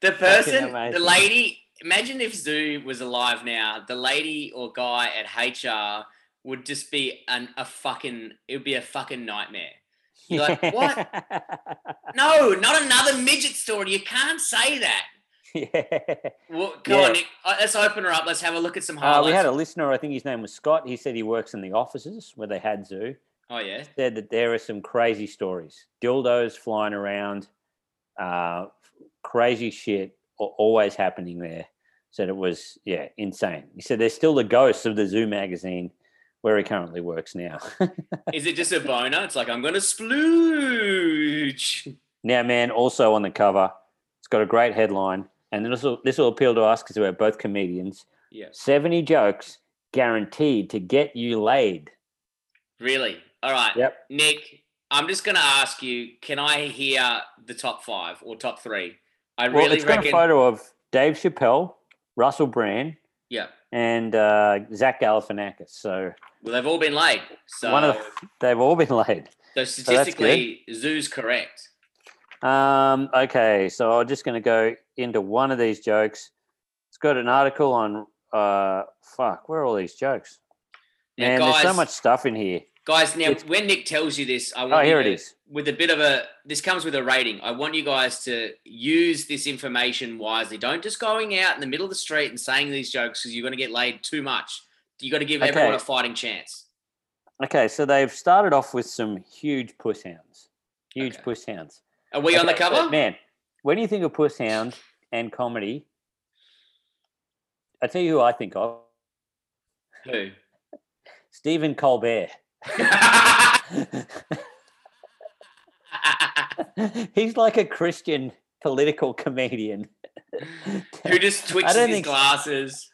The person, the lady. Imagine if Zoo was alive now. The lady or guy at HR would just be an, a fucking. It would be a fucking nightmare. You're like, what? No, not another midget story. You can't say that. yeah. Well, come Yeah. on, Nick. Uh, Let's open her up. Let's have a look at some Uh, highlights. we had a listener, I think his name was Scott. He said he works in the offices where they had zoo. Oh yeah. said that there are some crazy stories, dildos flying around, uh, crazy shit always happening there. Said it was yeah insane. He said there's still the ghosts of the Zoo magazine where he currently works now. Is it just a boner? It's like I'm gonna splooge. now, man, also on the cover, it's got a great headline, and this will this will appeal to us because we're both comedians. Yeah. 70 jokes guaranteed to get you laid. Really? All right. Yep. Nick, I'm just going to ask you can I hear the top five or top three? I Well, really it's got a photo of Dave Chappelle, Russell Brand, Yeah. and uh, Zach Galifianakis. So Well, they've all been laid. So, one of they've all been laid. so statistically, Zoo's correct. Um, okay, so I'm just going to go into one of these jokes. It's got an article on. Uh, fuck, where are all these jokes? Now, Man, guys, there's so much stuff in here. Guys, now It's- when Nick tells you this, I oh, want Oh, you here it is. with a bit of a this comes with a rating. I want you guys to use this information wisely. Don't just going out in the middle of the street and saying these jokes because you're going to get laid too much. You got to give everyone a fighting chance. Okay, so they've started off with some huge puss hounds. Huge Okay. puss hounds. Are we on the cover? Man, when you think of puss hound and comedy, I tell you who I think of Who? Stephen Colbert. He's like a Christian political comedian. Who just twitches his think- glasses?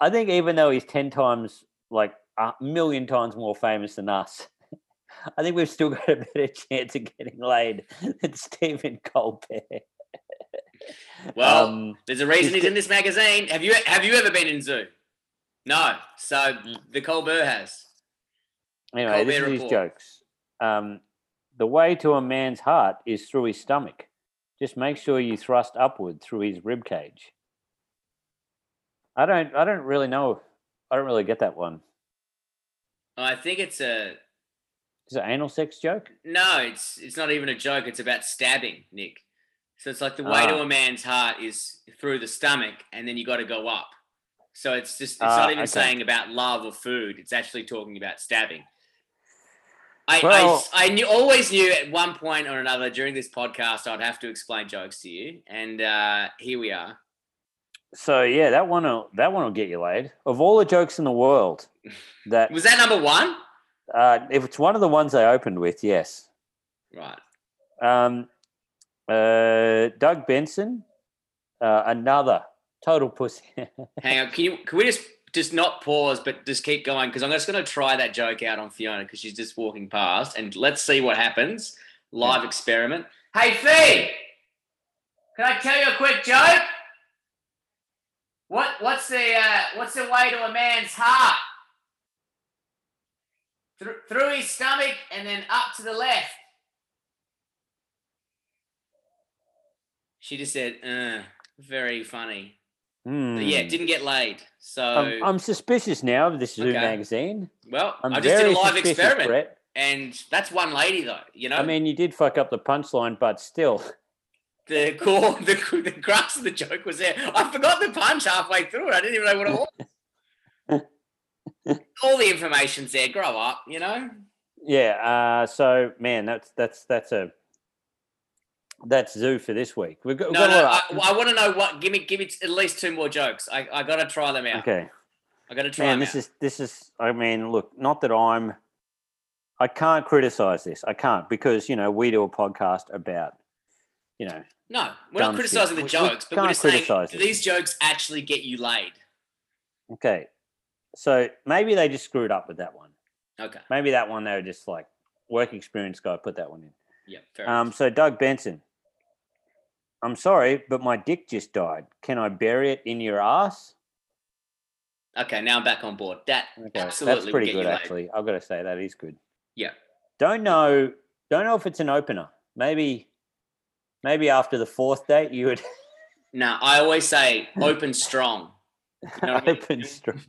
I think even though he's 10 times, like a million times more famous than us, I think we've still got a better chance of getting laid than Stephen Colbert. Well, Um, there's a reason he's he's in this magazine. Have you have you ever been in Zoo? No. So Mm. the Colbert has. Anyway, this Colbert is his Report. jokes. Um, the way to a man's heart is through his stomach. Just make sure you thrust upward through his rib cage. I don't. I don't really know. I don't really get that one. I think it's a Is it an anal sex joke? no. It's it's not even a joke. It's about stabbing, Nick. So it's like the way to Ah. a man's heart is through the stomach, and then you got to go up. So it's just it's Ah, not even okay. saying about love or food. It's actually talking about stabbing. I, Well- I, I knew always knew at one point or another during this podcast I'd have to explain jokes to you, and uh, here we are. So yeah, that one. Will, that one will get you laid. Of all the jokes in the world, that Was that number one? uh, if it's one of the ones I opened with, yes. Right. Um, uh, Doug Benson, uh, another total pussy. Hang on. Can you can we just just not pause, but just keep going? Because I'm just going to try that joke out on Fiona because she's just walking past, and let's see what happens. Live experiment. Hey Fee, can I tell you a quick joke? What what's the uh, what's the way to a man's heart? Through, through his stomach and then up to the left. She just said, uh, very funny. But yeah, Hmm. didn't get laid. So, I'm, I'm suspicious now of this Zoo Okay. magazine. well, I'm I just did a live experiment, Brett. and that's one lady though. You know, I mean, you did fuck up the punchline, but still. the core, the the crux of the joke was there. I forgot the punch halfway through it. I didn't even know what it was. All the information's there. Grow up, you know. Yeah. Uh, so, man, that's that's that's a that's Zoo for this week. We've got, we've No, got no. I, I want to know what. Give me, give me at least two more jokes. I, I got to try them out. okay. I got to try Man, them this out. is this is. I mean, look, not that I'm. I can't criticize this. I can't because you know we do a podcast about, you know, no, we're not shit. criticizing the We- we jokes, but we're just saying do these jokes actually get you laid. okay. So maybe they just screwed up with that one. Okay. Maybe that one they were just like work experience guy put that one in. Yeah. Fair Um, so Doug Benson, I'm sorry, but my dick just died. Can I bury it in your ass? Okay, now I'm back on board. That Okay, absolutely that's pretty good you laid. actually. I've got to say that is good. Yeah. Don't know. Don't know if it's an opener. Maybe, maybe after the fourth date you would No, I always say open strong. know what I mean? open strong.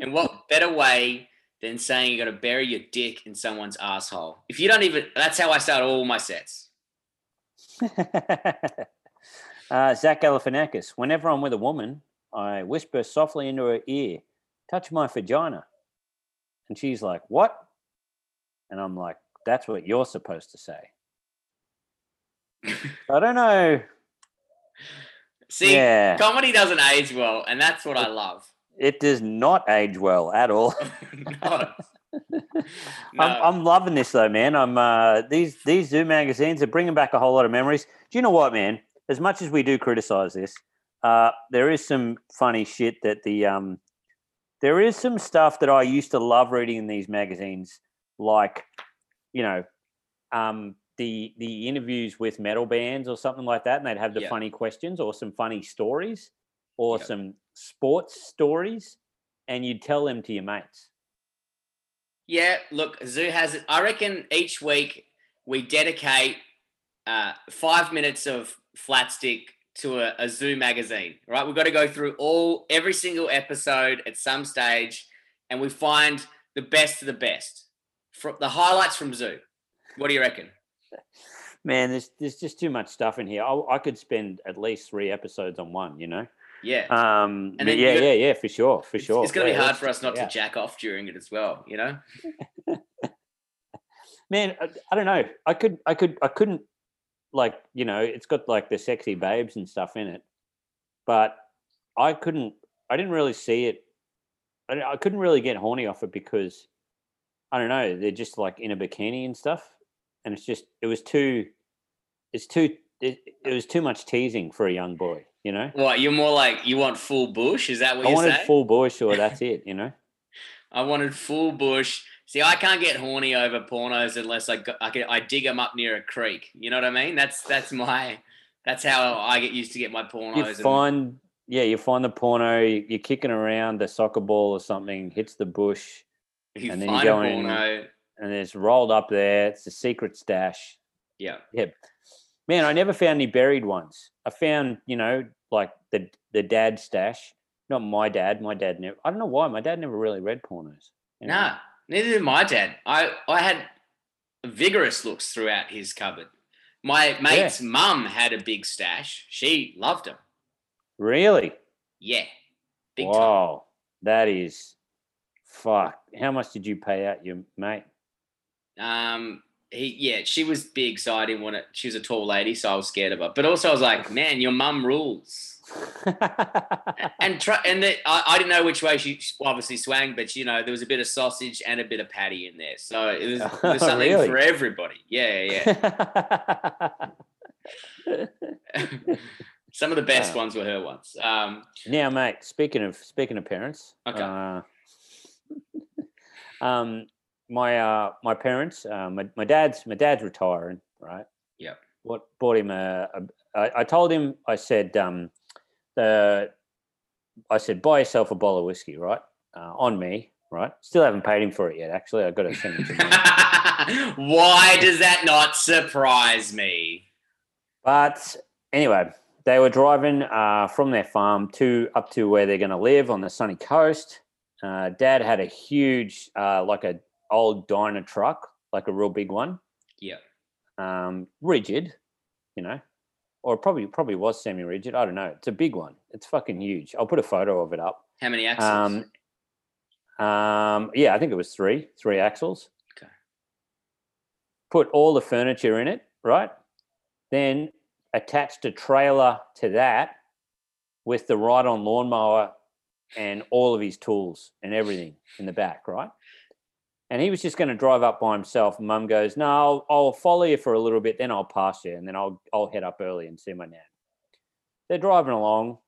And what better way than saying you got to bury your dick in someone's asshole? If you don't even, that's how I start all my sets. uh, Zach Galifianakis. Whenever I'm with a woman, I whisper softly into her ear, "Touch my vagina," and she's like, "What?" And I'm like, "That's what you're supposed to say." I don't know. See, yeah, comedy doesn't age well, and that's what I love. it does not age well at all. no. No. I'm, I'm loving this though, man. I'm uh, these these Zoo magazines are bringing back a whole lot of memories. Do you know what, man? As much as we do criticize this, uh, there is some funny shit that the um, there is some stuff that I used to love reading in these magazines, like you know, um, the the interviews with metal bands or something like that, and they'd have the Yeah. funny questions or some funny stories or some sports stories, and you'd tell them to your mates. Yeah, look, Zoo has it. I reckon each week we dedicate uh, five minutes of flat stick to a, a Zoo magazine. Right, we've got to go through all every single episode at some stage, and we find the best of the best, from the highlights from Zoo. What do you reckon? Man, there's there's just too much stuff in here. I, I could spend at least three episodes on one. You know. Yeah, Um, then yeah, yeah, yeah, for sure, for it's, sure. it's going to Yeah, be hard for us not it to jack off during it as well. You know. man I, I don't know i could i could i couldn't like you know it's got like the sexy babes and stuff in it but i couldn't i didn't really see it i, I couldn't really get horny off it because i don't know they're just like in a bikini and stuff and it's just it was too it's too it, it was too much teasing for a young boy you know What you're more like you want full bush? Is that what i wanted saying? full bush or that's it you know I wanted full bush. See, I can't get horny over pornos unless I go, I, get, I dig them up near a creek. You know what I mean? That's that's my that's how I get used to get my pornos. you and- find yeah you find the porno you- you're kicking around the soccer ball or something hits the bush and then you go in- and it's rolled up there it's a secret stash Yeah. yeah man i never found any buried ones i found you know like the the dad stash not my dad my dad never i don't know why my dad never really read pornos you know? Nah, neither did my dad. I I had vigorous looks throughout his cupboard. My mate's mum had a big stash. She loved them. really Yeah. Big time. wow that is fuck how much did you pay out your mate Um, he, yeah, she was big, so I didn't want to. She was a tall lady, so I was scared of her. But also, I was like, man, your mum rules. And try, and the, I, I didn't know which way she obviously swang, but you know there was a bit of sausage and a bit of patty in there, so it was, was something Really? for everybody. Yeah, yeah. Some of the best ones were her ones. Um, Now, mate, speaking of speaking of parents, Okay. uh, um, my uh, my parents, uh, my, my dad's my dad's retiring, right? Yeah. What bought him a? a I, I told him, I said, um, the, I said, buy yourself a bottle of whiskey, right? Uh, on me, right? Still haven't paid him for it yet. Actually, I got to send him why does that not surprise me? But anyway, they were driving uh, from their farm to up to where they're going to live on the sunny coast. Uh, Dad had a huge, uh, like a old diner truck, like a real big one, Yeah. um, rigid, you know, or probably probably was semi-rigid. I don't know. It's a big one. It's fucking huge. I'll put a photo of it up. How many axles? Um, um, yeah, I think it was three, three axles. Okay. Put all the furniture in it, right? Then attached a trailer to that with the ride-on lawnmower and all of his tools and everything in the back, right? And he was just going to drive up by himself. And Mum goes, "No, I'll, I'll follow you for a little bit, then I'll pass you, and then I'll I'll head up early and see my nan." They're driving along.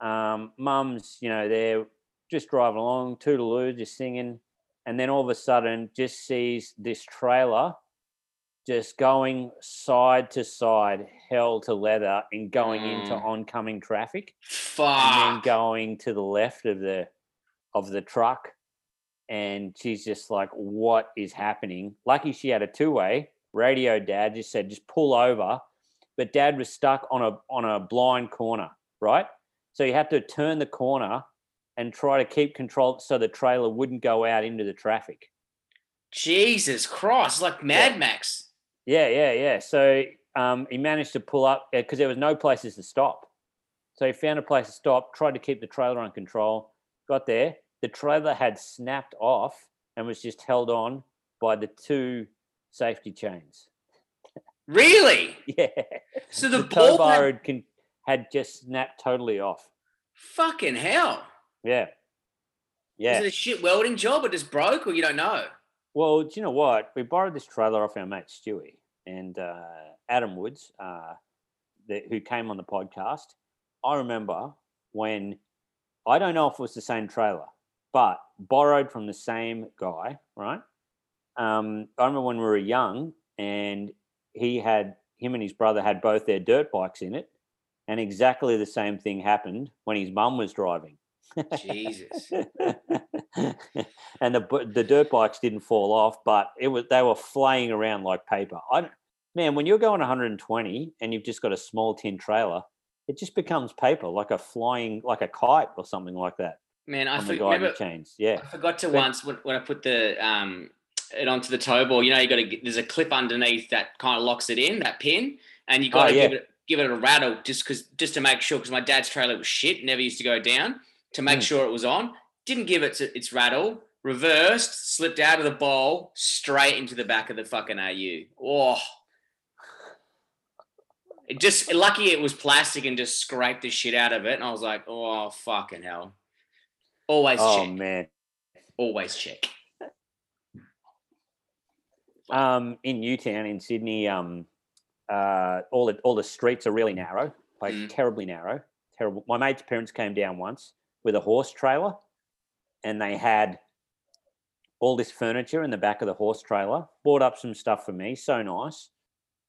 Um, Mum's, you know, they're just driving along, toodaloo, just singing, and then all of a sudden, just sees this trailer just going side to side, hell to leather, and going into Mm. oncoming traffic Fuck. and then going to the left of the of the truck and she's just like what is happening lucky she had a two-way radio dad just said just pull over but dad was stuck on a on a blind corner right so you had to turn the corner and try to keep control so the trailer wouldn't go out into the traffic Jesus Christ, like Mad Max. Yeah, yeah, yeah. So um, he managed to pull up because there was no places to stop. So he found a place to stop, tried to keep the trailer on control, got there. The trailer had snapped off and was just held on by the two safety chains. Really? Yeah. So the, the tow bar had, had, con- had just snapped totally off. fucking hell. Yeah. Yeah. Is it a shit welding job or just broke or you don't know? Well, do you know what? We borrowed this trailer off our mate Stewie and uh, Adam Woods, uh, the, who came on the podcast. I remember when I don't know if it was the same trailer, but borrowed from the same guy, right? Um, I remember when we were young, and he had him and his brother had both their dirt bikes in it, and exactly the same thing happened when his mum was driving. Jesus. and the the dirt bikes didn't fall off, but it was they were flying around like paper. I man, when you're going 120 and you've just got a small tin trailer, it just becomes paper, like a flying, like a kite or something like that Man, I for- remember. Yeah, I forgot to But- once when, when I put the um it onto the tow ball. You know, you got to there's a clip underneath that kind of locks it in that pin, and you got to Oh, yeah. give it give it a rattle just because just to make sure because my dad's trailer was shit, never used to go down to make Mm. sure it was on. Didn't give it its rattle. Reversed, slipped out of the bowl, straight into the back of the fucking AU. Oh, it just lucky it was plastic and just scraped the shit out of it. And I was like, oh fucking hell. Always check. Oh check. man. Always check. Um, in Newtown in Sydney, um, uh, all the all the streets are really narrow, like Mm. terribly narrow, terrible. My mate's parents came down once with a horse trailer, and they had all this furniture in the back of the horse trailer. Bought up some stuff for me, so nice.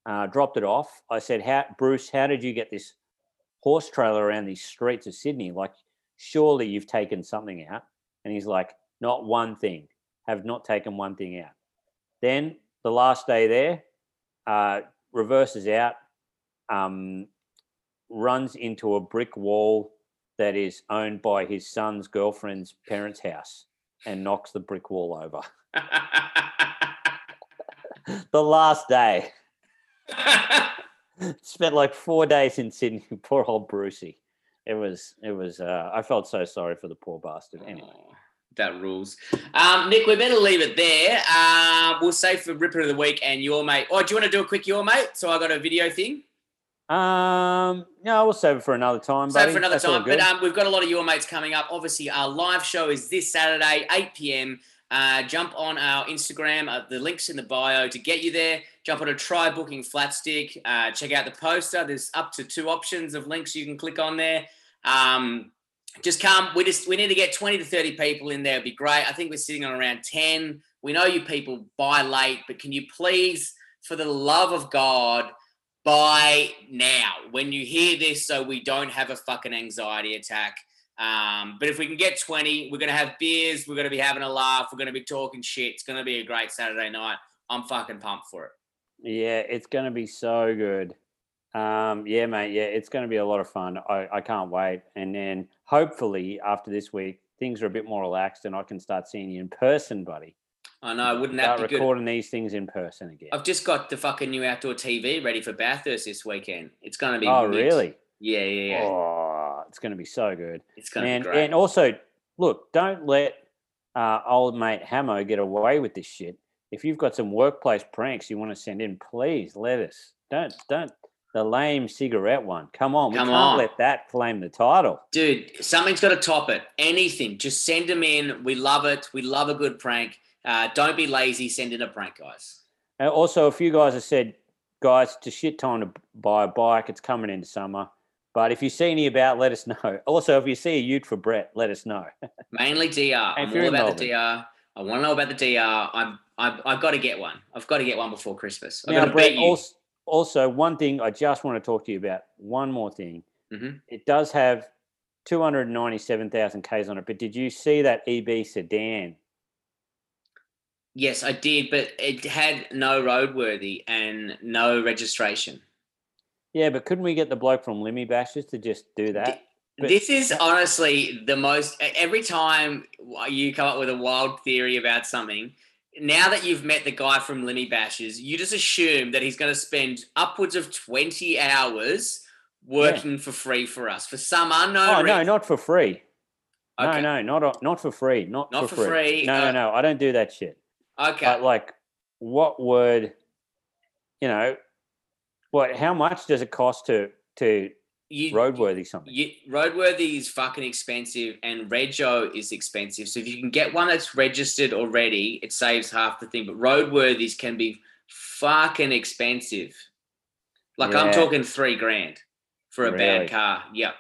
Uh, dropped it off. I said, "How, Bruce? How did you get this horse trailer around these streets of Sydney? Like, surely you've taken something out." And he's like, "Not one thing. Have not taken one thing out." Then the last day there, uh, reverses out, um, runs into a brick wall that is owned by his son's girlfriend's parents' house and knocks the brick wall over. the last day. Spent like four days in Sydney. Poor old Brucey. It was, it was, uh, I felt so sorry for the poor bastard. Anyway. Oh, that rules. Um, Nick, we better leave it there. Uh, we'll save for Ripper of the Week and your mate. Oh, do you want to do a quick your mate? So I got a video thing. Um, no, we'll save it for another time. Buddy. Save for another That's time. But um, we've got a lot of your mates coming up. Obviously, our live show is this Saturday, 8 p.m. Uh, jump on our Instagram. Uh, the link's in the bio to get you there. Jump on a try booking flat stick. Uh, check out the poster. There's up to two options of links you can click on there. Um, just come. We just we need to get 20 to 30 people in there. It'd be great. I think we're sitting on around 10. We know you people buy late, but can you please, for the love of God, buy now when you hear this so we don't have a fucking anxiety attack. Um, but if we can get 20, we're going to have beers. We're going to be having a laugh. We're going to be talking shit. It's going to be a great Saturday night. I'm fucking pumped for it. Yeah, it's going to be so good. Um, yeah, mate. Yeah, it's going to be a lot of fun. I, I can't wait. And then hopefully after this week, things are a bit more relaxed and I can start seeing you in person, buddy. I know. Wouldn't that Start be good? recording these things in person again. I've just got the fucking new outdoor TV ready for Bathurst this weekend. It's going to be. Oh, really? Yeah, yeah, yeah. Oh, it's going to be so good. It's going to And be great. and also, look, don't let uh, old mate Hamo get away with this shit. If you've got some workplace pranks you want to send in, please let us. Don't don't the lame cigarette one. Come on, we can't on. let that claim the title. Dude, something's got to top it. Anything. Just send them in. We love it. We love a good prank. Uh, don't be lazy. Send in a prank, guys. And also, a few guys have said, guys, it's a shit time to buy a bike. It's coming into summer. But if you see any about, let us know. Also, if you see a ute for Brett, let us know. Mainly DR. I'm all about the DR. I want to know about the DR. I'm, I've, I've got to get one. I've got to get one before Christmas. I've got to Brett, beat you. also, also, one thing I just want to talk to you about. One more thing. Mhm. It does have 297,000 Ks on it, but did you see that EB sedan? Yes, I did, but it had no roadworthy and no registration. Yeah, but couldn't we get the bloke from Limmy Bashes to just do that? But this is honestly the most. Every time you come up with a wild theory about something, now that you've met the guy from Limmy Bashes, you just assume that he's going to spend upwards of twenty hours working for free for us for some unknown. Oh, no, not for free. Okay. No, no, not, not for free. Not, Not for, for free, No, uh, no, no. I don't do that shit. Okay. But like, what would, you know, what? How much does it cost to to you, roadworthy something? You, roadworthy is fucking expensive, and Rego is expensive. So if you can get one that's registered already, it saves half the thing. But roadworthies can be fucking expensive. Like I'm talking three grand for a Really? bad car. Yep.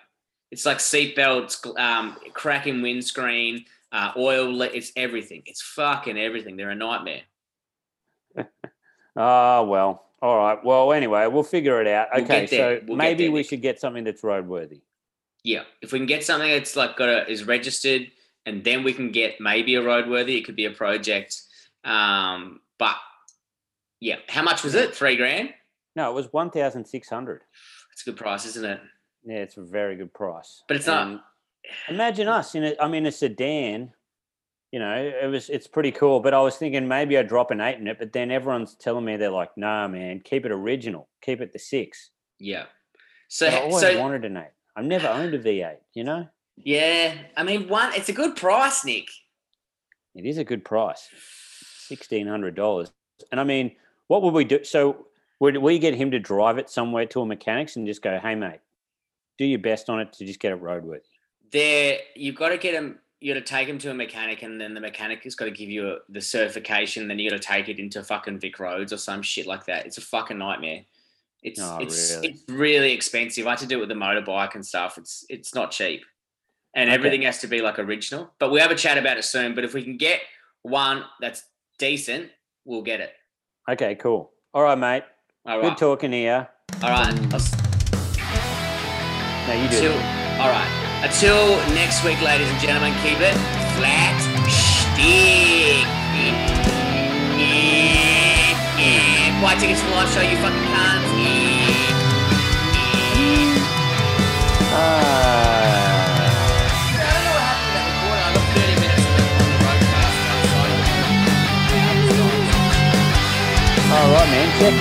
It's like seatbelts, um, cracking windscreen, uh, oil. It's everything. It's fucking everything. They're a nightmare. Ah, well. All right. Well, anyway, we'll figure it out. We'll Okay, so We'll maybe we should get something that's roadworthy. Yeah, if we can get something that's like got a, is registered, and then we can get maybe a roadworthy. It could be a project. Um, but yeah, how much was it? Three grand. No, it was one thousand six hundred. It's a good price, isn't it? Yeah, it's a very good price. But it's not- And Imagine us in a, I mean, a sedan. You know, it was it's pretty cool. But I was thinking maybe I'd drop an eight in it. But then everyone's telling me they're like, "Nah, man, keep it original. Keep it the six. Yeah. So I always so wanted an eight. I've never owned a V8. You know, yeah, I mean one. It's a good price, Nick. it is a good price, sixteen hundred dollars. And I mean, what would we do? So would we get him to drive it somewhere to a mechanics and just go, "Hey, mate, do your best on it to just get it roadworthy." There, you've got to get them. You got to take them to a mechanic, and then the mechanic has got to give you a, the certification. Then you got to take it into fucking Vic Roads or some shit like that. It's a fucking nightmare. It's Oh, it's really? it's really expensive. I had to do it with the motorbike and stuff. It's it's not cheap, and Okay. everything has to be like original. But we have a chat about it soon. But if we can get one that's decent, we'll get it. Okay, cool. All right, mate. All Good talking here. all right. I'll No, you do. All right. Until next week, ladies and gentlemen, keep it flat stick. Buy tickets to the live show, you fucking cunts. I don't know what happened to that recording. I got 30 minutes of it on the roadcast outside. all right, man. Check